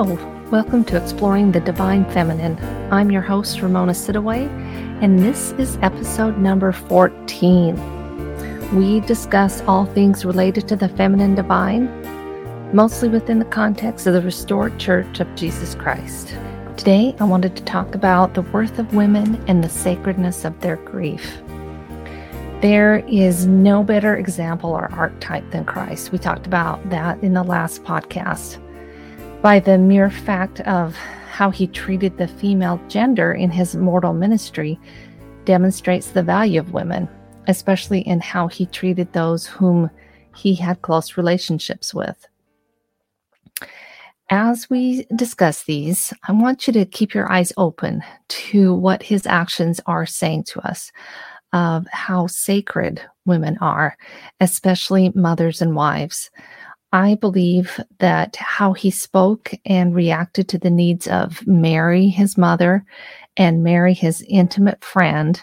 Hello, welcome to Exploring the Divine Feminine. I'm your host, Ramona Sidaway, and this is episode number 14. We discuss all things related to the feminine divine, mostly within the context of the restored church of Jesus Christ. Today, I wanted to talk about the worth of women and the sacredness of their grief. There is no better example or archetype than Christ. We talked about that in the last podcast by the mere fact of how he treated the female gender in his mortal ministry demonstrates the value of women, especially in how he treated those whom he had close relationships with. As we discuss these, I want you to keep your eyes open to what his actions are saying to us of how sacred women are, especially mothers and wives. I believe that how he spoke and reacted to the needs of Mary, his mother, and Mary, his intimate friend,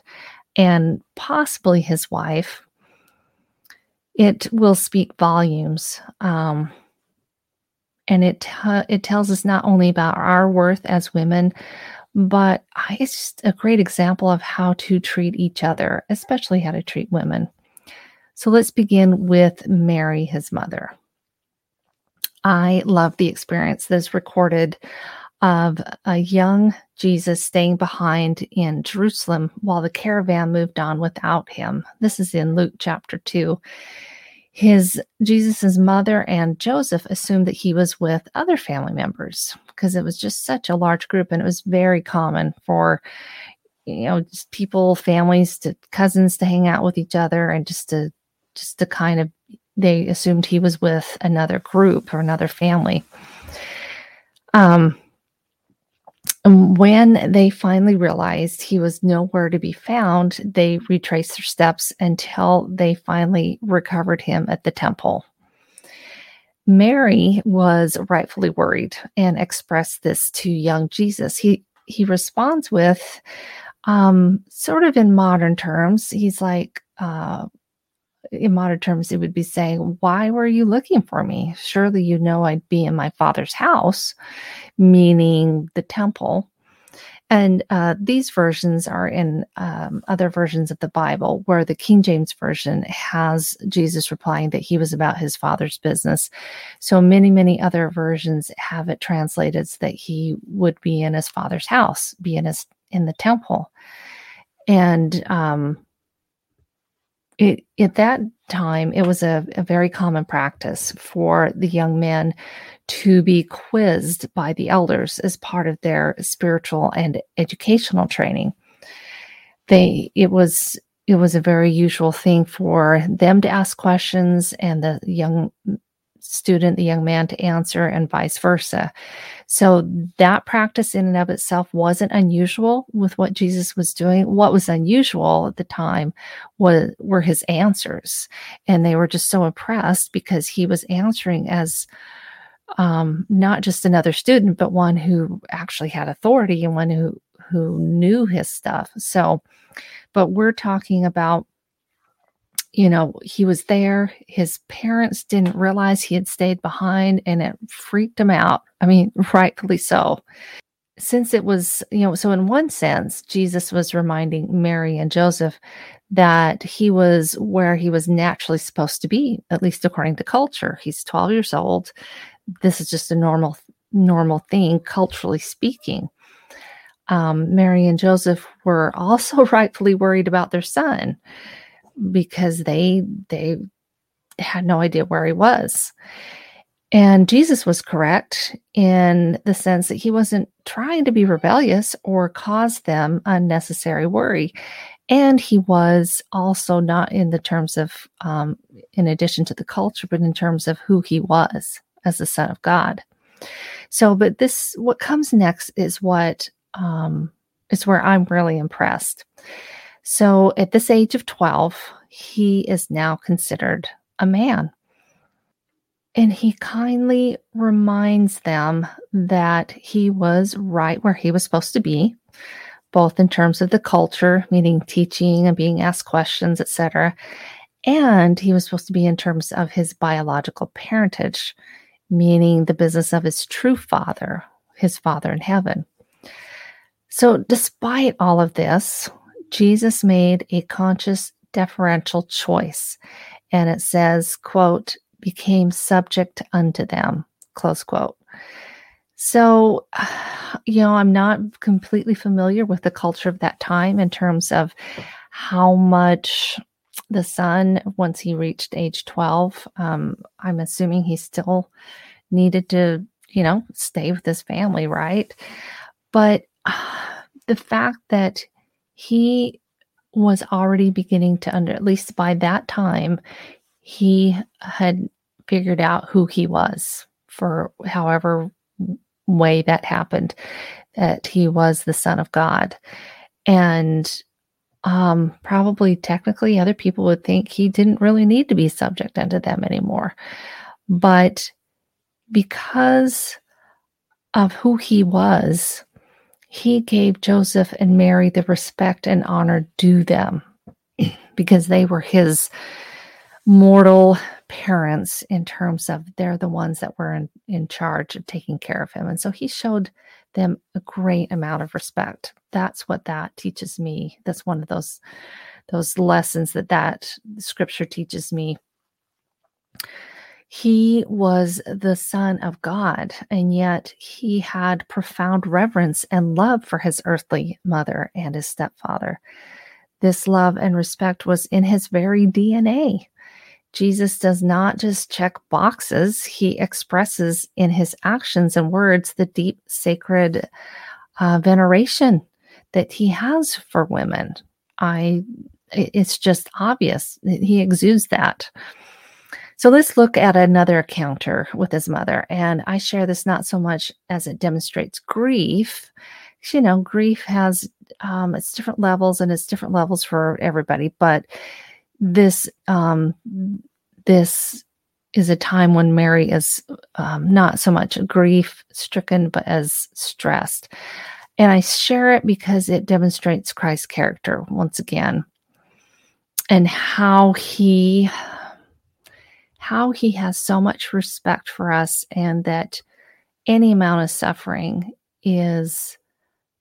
and possibly his wife, it will speak volumes. Um, and it it tells us not only about our worth as women, but it's just a great example of how to treat each other, especially how to treat women. So let's begin with Mary, his mother. I love the experience that's recorded of a young Jesus staying behind in Jerusalem while the caravan moved on without him. This is in Luke chapter 2. His Jesus's mother and Joseph assumed that he was with other family members because it was just such a large group and it was very common for you know just people families to cousins to hang out with each other and just to just to kind of they assumed he was with another group or another family. Um, when they finally realized he was nowhere to be found, they retraced their steps until they finally recovered him at the temple. Mary was rightfully worried and expressed this to young Jesus. He he responds with, um, sort of in modern terms, he's like, uh, in modern terms, it would be saying, Why were you looking for me? Surely you know I'd be in my father's house, meaning the temple. And uh, these versions are in um, other versions of the Bible, where the King James Version has Jesus replying that he was about his father's business. So many, many other versions have it translated so that he would be in his father's house, be in his in the temple. And um, it, at that time, it was a, a very common practice for the young men to be quizzed by the elders as part of their spiritual and educational training. They, it was, it was a very usual thing for them to ask questions and the young student, the young man to answer, and vice versa. So that practice in and of itself wasn't unusual with what Jesus was doing. What was unusual at the time was were his answers. And they were just so impressed because he was answering as um, not just another student, but one who actually had authority and one who who knew his stuff. So, but we're talking about you know, he was there. His parents didn't realize he had stayed behind and it freaked him out. I mean, rightfully so. Since it was, you know, so in one sense, Jesus was reminding Mary and Joseph that he was where he was naturally supposed to be, at least according to culture. He's 12 years old. This is just a normal, normal thing, culturally speaking. Um, Mary and Joseph were also rightfully worried about their son because they they had no idea where he was. And Jesus was correct in the sense that he wasn't trying to be rebellious or cause them unnecessary worry. And he was also not in the terms of, um, in addition to the culture, but in terms of who he was as the Son of God. So, but this, what comes next is what um, is where I'm really impressed. So at this age of 12, he is now considered a man. And he kindly reminds them that he was right where he was supposed to be, both in terms of the culture, meaning teaching and being asked questions, etc., and he was supposed to be in terms of his biological parentage, meaning the business of his true father, his father in heaven. So, despite all of this, Jesus made a conscious deferential choice. And it says, quote, became subject unto them, close quote. So, you know, I'm not completely familiar with the culture of that time in terms of how much the son, once he reached age 12, um, I'm assuming he still needed to, you know, stay with his family, right? But uh, the fact that he was already beginning to under, at least by that time, he had figured out who he was for however way that happened, that he was the Son of God. And um, probably technically other people would think he didn't really need to be subject unto them anymore. But because of who he was, he gave Joseph and Mary the respect and honor due them because they were his mortal parents in terms of they're the ones that were in, in charge of taking care of him. And so he showed them a great amount of respect. That's what that teaches me. That's one of those those lessons that that scripture teaches me. He was the son of God, and yet he had profound reverence and love for his earthly mother and his stepfather. This love and respect was in his very DNA. Jesus does not just check boxes, he expresses in his actions and words the deep sacred uh, veneration that he has for women. I it's just obvious. He exudes that. So let's look at another encounter with his mother. And I share this not so much as it demonstrates grief. You know, grief has um, its different levels and it's different levels for everybody. But this um, this is a time when Mary is um, not so much grief stricken, but as stressed. And I share it because it demonstrates Christ's character once again and how he how he has so much respect for us and that any amount of suffering is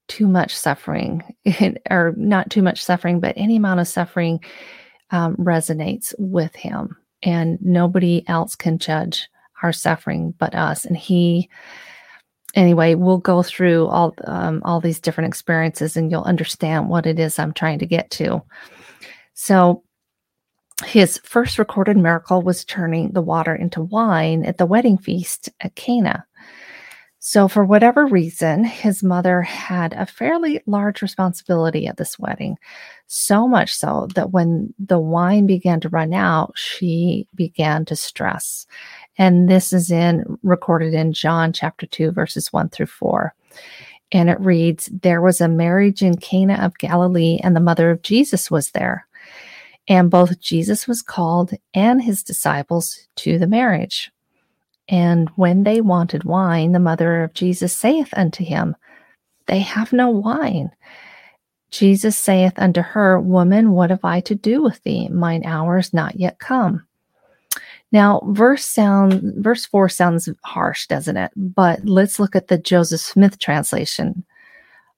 too much suffering or not too much suffering but any amount of suffering um, resonates with him. And nobody else can judge our suffering but us. And he anyway we'll go through all um, all these different experiences and you'll understand what it is i'm trying to get to. So his first recorded miracle was turning the water into wine at the wedding feast at Cana. So, for whatever reason, his mother had a fairly large responsibility at this wedding. So much so that when the wine began to run out, she began to stress. And this is in recorded in John chapter 2, verses 1 through 4. And it reads There was a marriage in Cana of Galilee, and the mother of Jesus was there. And both Jesus was called and his disciples to the marriage. And when they wanted wine, the mother of Jesus saith unto him, They have no wine. Jesus saith unto her, Woman, what have I to do with thee? Mine hour is not yet come. Now, verse sound verse 4 sounds harsh, doesn't it? But let's look at the Joseph Smith translation,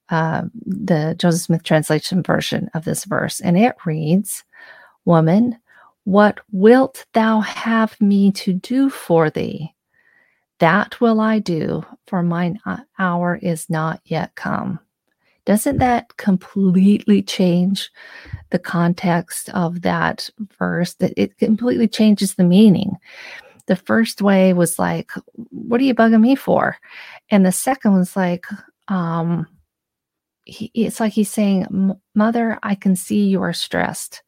uh, the Joseph Smith translation version of this verse. And it reads, Woman, what wilt thou have me to do for thee? That will I do, for mine hour is not yet come. Doesn't that completely change the context of that verse? That it completely changes the meaning. The first way was like, What are you bugging me for? And the second was like, um, he, it's like he's saying, Mother, I can see you are stressed.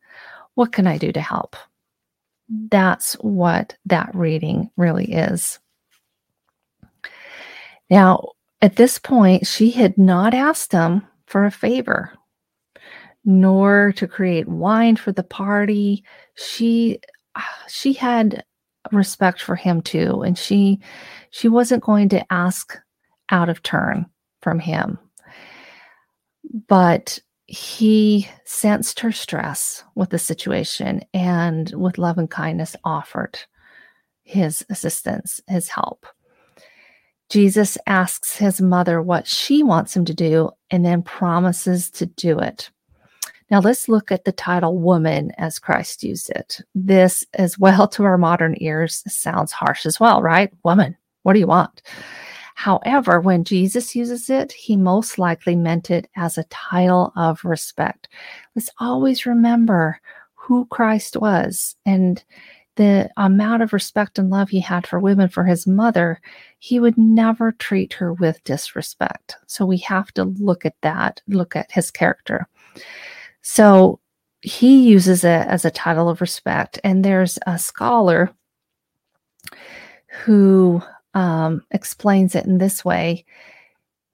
What can I do to help? That's what that reading really is. Now, at this point, she had not asked him for a favor, nor to create wine for the party. She she had respect for him too, and she she wasn't going to ask out of turn from him. But he sensed her stress with the situation and with love and kindness offered his assistance, his help. Jesus asks his mother what she wants him to do and then promises to do it. Now let's look at the title woman as Christ used it. This, as well to our modern ears, sounds harsh as well, right? Woman, what do you want? However, when Jesus uses it, he most likely meant it as a title of respect. Let's always remember who Christ was and the amount of respect and love he had for women, for his mother, he would never treat her with disrespect. So we have to look at that, look at his character. So he uses it as a title of respect. And there's a scholar who um, explains it in this way.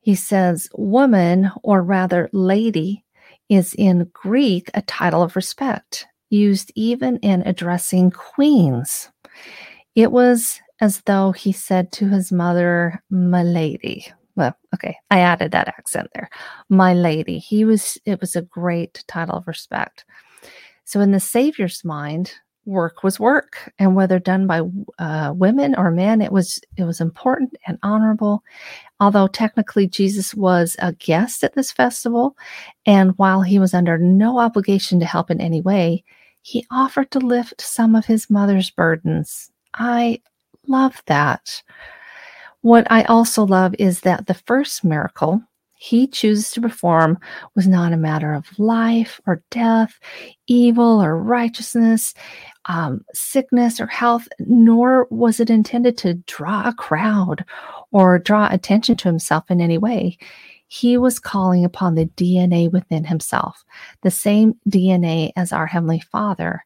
He says, Woman, or rather, lady, is in Greek a title of respect, used even in addressing queens. It was as though he said to his mother, My lady, well, okay, I added that accent there. My lady. He was, it was a great title of respect. So, in the Savior's mind, work was work, and whether done by uh, women or men, it was it was important and honorable. Although technically Jesus was a guest at this festival, and while he was under no obligation to help in any way, he offered to lift some of his mother's burdens. I love that. What I also love is that the first miracle he chooses to perform was not a matter of life or death, evil or righteousness, um, sickness or health, nor was it intended to draw a crowd or draw attention to himself in any way. He was calling upon the DNA within himself, the same DNA as our Heavenly Father,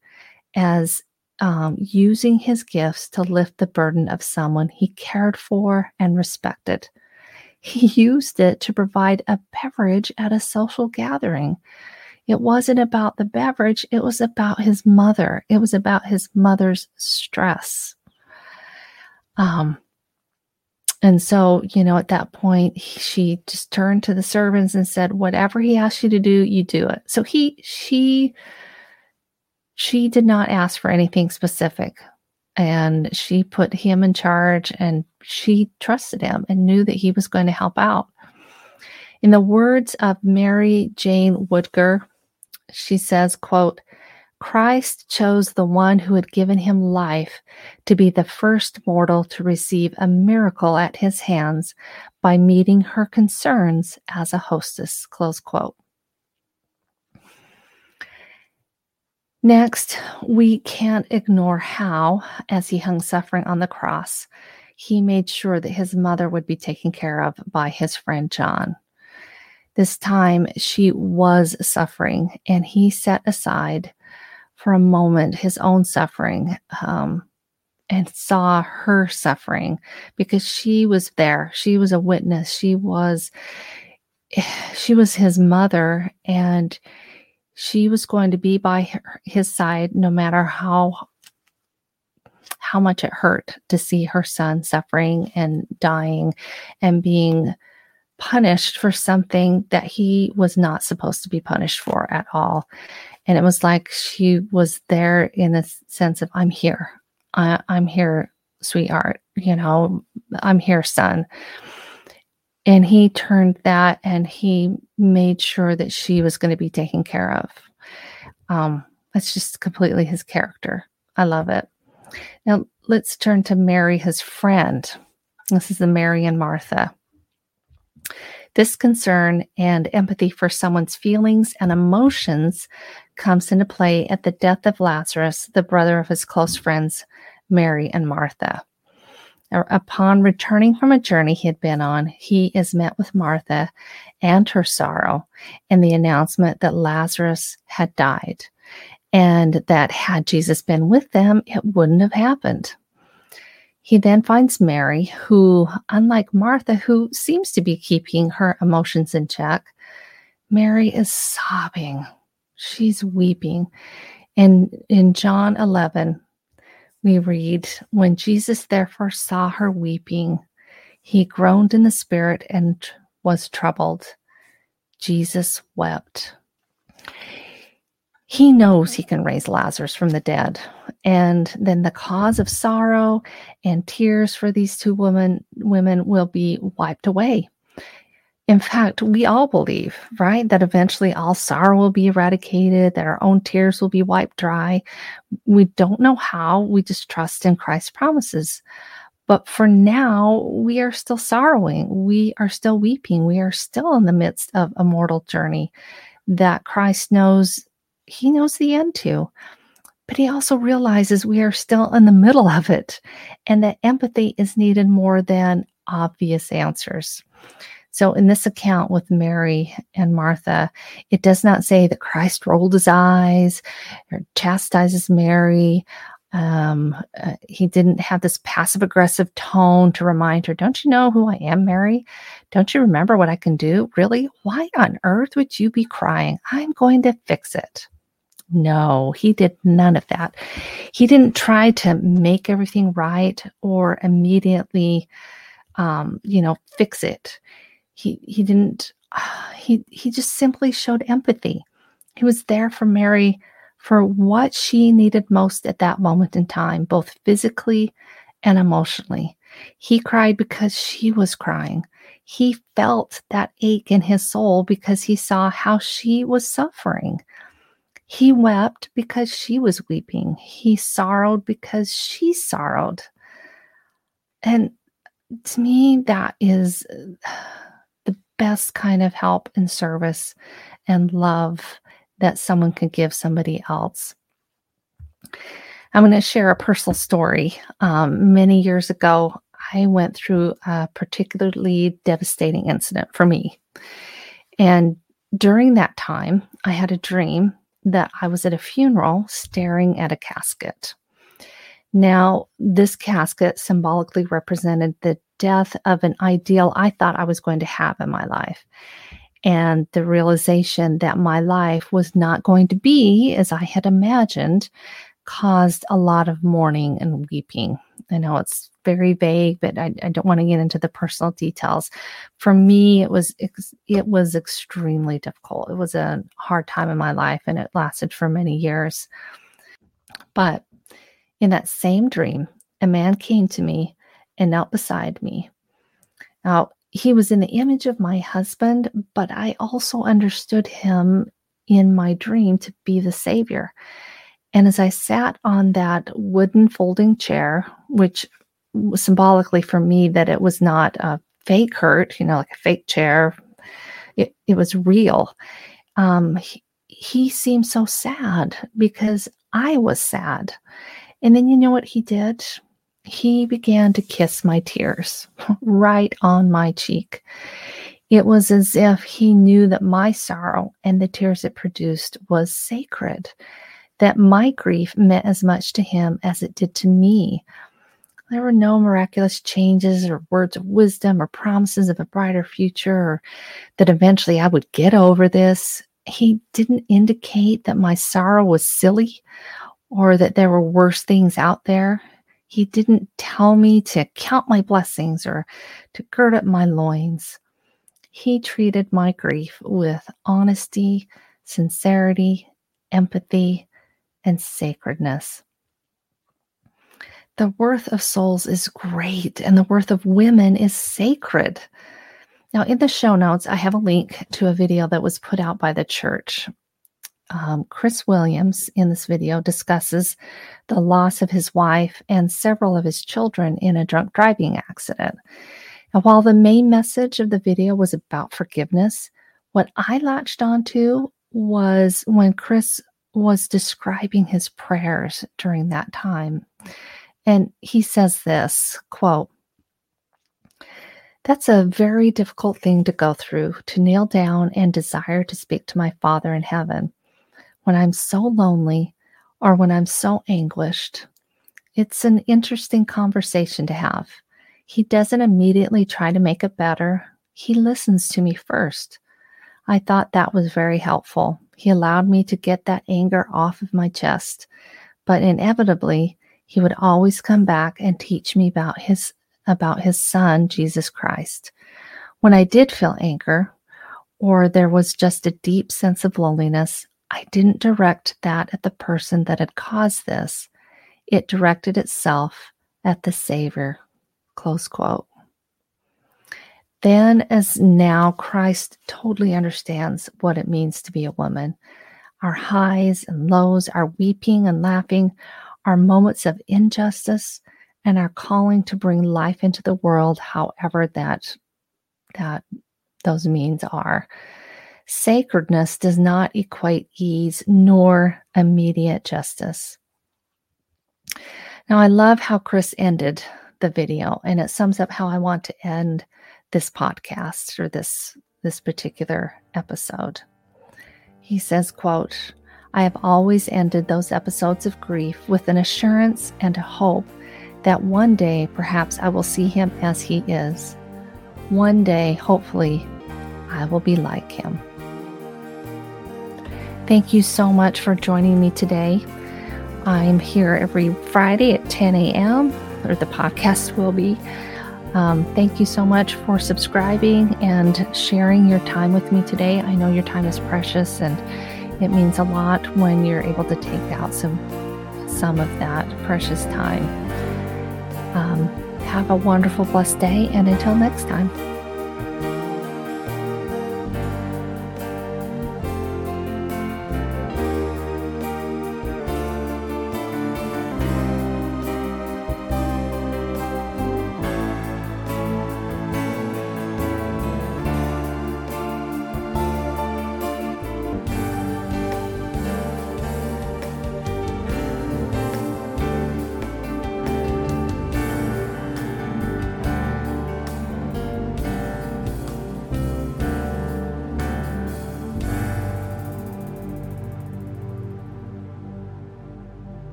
as um, using his gifts to lift the burden of someone he cared for and respected. He used it to provide a beverage at a social gathering. It wasn't about the beverage, it was about his mother. It was about his mother's stress. Um, and so, you know, at that point, he, she just turned to the servants and said, "Whatever he asks you to do, you do it." So he, she she did not ask for anything specific. And she put him in charge and she trusted him and knew that he was going to help out. In the words of Mary Jane Woodger, she says, quote, Christ chose the one who had given him life to be the first mortal to receive a miracle at his hands by meeting her concerns as a hostess. Close quote. Next, we can't ignore how, as he hung suffering on the cross, he made sure that his mother would be taken care of by his friend John. This time she was suffering, and he set aside for a moment his own suffering um, and saw her suffering because she was there. She was a witness. She was she was his mother and she was going to be by her, his side no matter how how much it hurt to see her son suffering and dying and being punished for something that he was not supposed to be punished for at all. And it was like she was there in the sense of, I'm here. I, I'm here, sweetheart. You know, I'm here, son. And he turned that and he made sure that she was going to be taken care of. Um, that's just completely his character. I love it. Now let's turn to Mary, his friend. This is the Mary and Martha. This concern and empathy for someone's feelings and emotions comes into play at the death of Lazarus, the brother of his close friends, Mary and Martha. Upon returning from a journey he had been on, he is met with Martha and her sorrow and the announcement that Lazarus had died, and that had Jesus been with them, it wouldn't have happened. He then finds Mary, who, unlike Martha, who seems to be keeping her emotions in check, Mary is sobbing. She's weeping. And in John 11, we read, When Jesus therefore saw her weeping, he groaned in the spirit and was troubled. Jesus wept. He knows he can raise Lazarus from the dead. and then the cause of sorrow and tears for these two women women will be wiped away in fact we all believe right that eventually all sorrow will be eradicated that our own tears will be wiped dry. We don't know how we just trust in christ's promises. But for now we are still sorrowing we are still weeping we are still in the midst of a mortal journey that christ knows he knows the end to. But he also realizes we are still in the middle of it and that empathy is needed more than obvious answers. So, in this account with Mary and Martha, it does not say that Christ rolled his eyes or chastises Mary. Um, uh, he didn't have this passive aggressive tone to remind her, Don't you know who I am, Mary? Don't you remember what I can do? Really? Why on earth would you be crying? I'm going to fix it. No, he did none of that. He didn't try to make everything right or immediately, um, you know, fix it. He he didn't. He he just simply showed empathy. He was there for Mary for what she needed most at that moment in time, both physically and emotionally. He cried because she was crying. He felt that ache in his soul because he saw how she was suffering. He wept because she was weeping. He sorrowed because she sorrowed. And to me, that is best kind of help and service and love that someone could give somebody else. I'm going to share a personal story. Um, many years ago, I went through a particularly devastating incident for me. And during that time, I had a dream that I was at a funeral staring at a casket. Now, this casket symbolically represented the death of an ideal I thought I was going to have in my life. And the realization that my life was not going to be as I had imagined caused a lot of mourning and weeping. I know it's very vague, but I, I don't want to get into the personal details. For me, it was it was extremely difficult. It was a hard time in my life, and it lasted for many years. But in that same dream, a man came to me and knelt beside me. Now, he was in the image of my husband, but I also understood him in my dream to be the Savior. And as I sat on that wooden folding chair, which was symbolically for me that it was not a fake hurt, you know, like a fake chair. It, it was real. Um, he, he seemed so sad because I was sad. And then you know what he did? He began to kiss my tears right on my cheek. It was as if he knew that my sorrow and the tears it produced was sacred, that my grief meant as much to him as it did to me. There were no miraculous changes or words of wisdom or promises of a brighter future or that eventually I would get over this. He didn't indicate that my sorrow was silly or that there were worse things out there. He didn't tell me to count my blessings or to gird up my loins. He treated my grief with honesty, sincerity, empathy, and sacredness. The worth of souls is great and the worth of women is sacred. Now, in the show notes, I have a link to a video that was put out by the church. Um, Chris Williams in this video discusses the loss of his wife and several of his children in a drunk driving accident. And while the main message of the video was about forgiveness, what I latched onto was when Chris was describing his prayers during that time. And he says this quote, that's a very difficult thing to go through to kneel down and desire to speak to my Father in heaven. When I'm so lonely or when I'm so anguished, it's an interesting conversation to have. He doesn't immediately try to make it better, he listens to me first. I thought that was very helpful. He allowed me to get that anger off of my chest, but inevitably, he would always come back and teach me about his about his son Jesus Christ. When I did feel anger or there was just a deep sense of loneliness, I didn't direct that at the person that had caused this. it directed itself at the Savior. Close quote. Then, as now, Christ totally understands what it means to be a woman. Our highs and lows, our weeping and laughing, our moments of injustice, and our calling to bring life into the world, however that that those means are. Sacredness does not equate ease nor immediate justice. Now, I love how Chris ended the video, and it sums up how I want to end this podcast or this this particular episode. He says, quote, I have always ended those episodes of grief with an assurance and a hope that one day perhaps I will see him as he is. One day, hopefully, I will be like him. Thank you so much for joining me today. I'm here every Friday at 10 a.m., or the podcast will be. Um, thank you so much for subscribing and sharing your time with me today. I know your time is precious and it means a lot when you're able to take out some some of that precious time. Um, have a wonderful, blessed day, and until next time.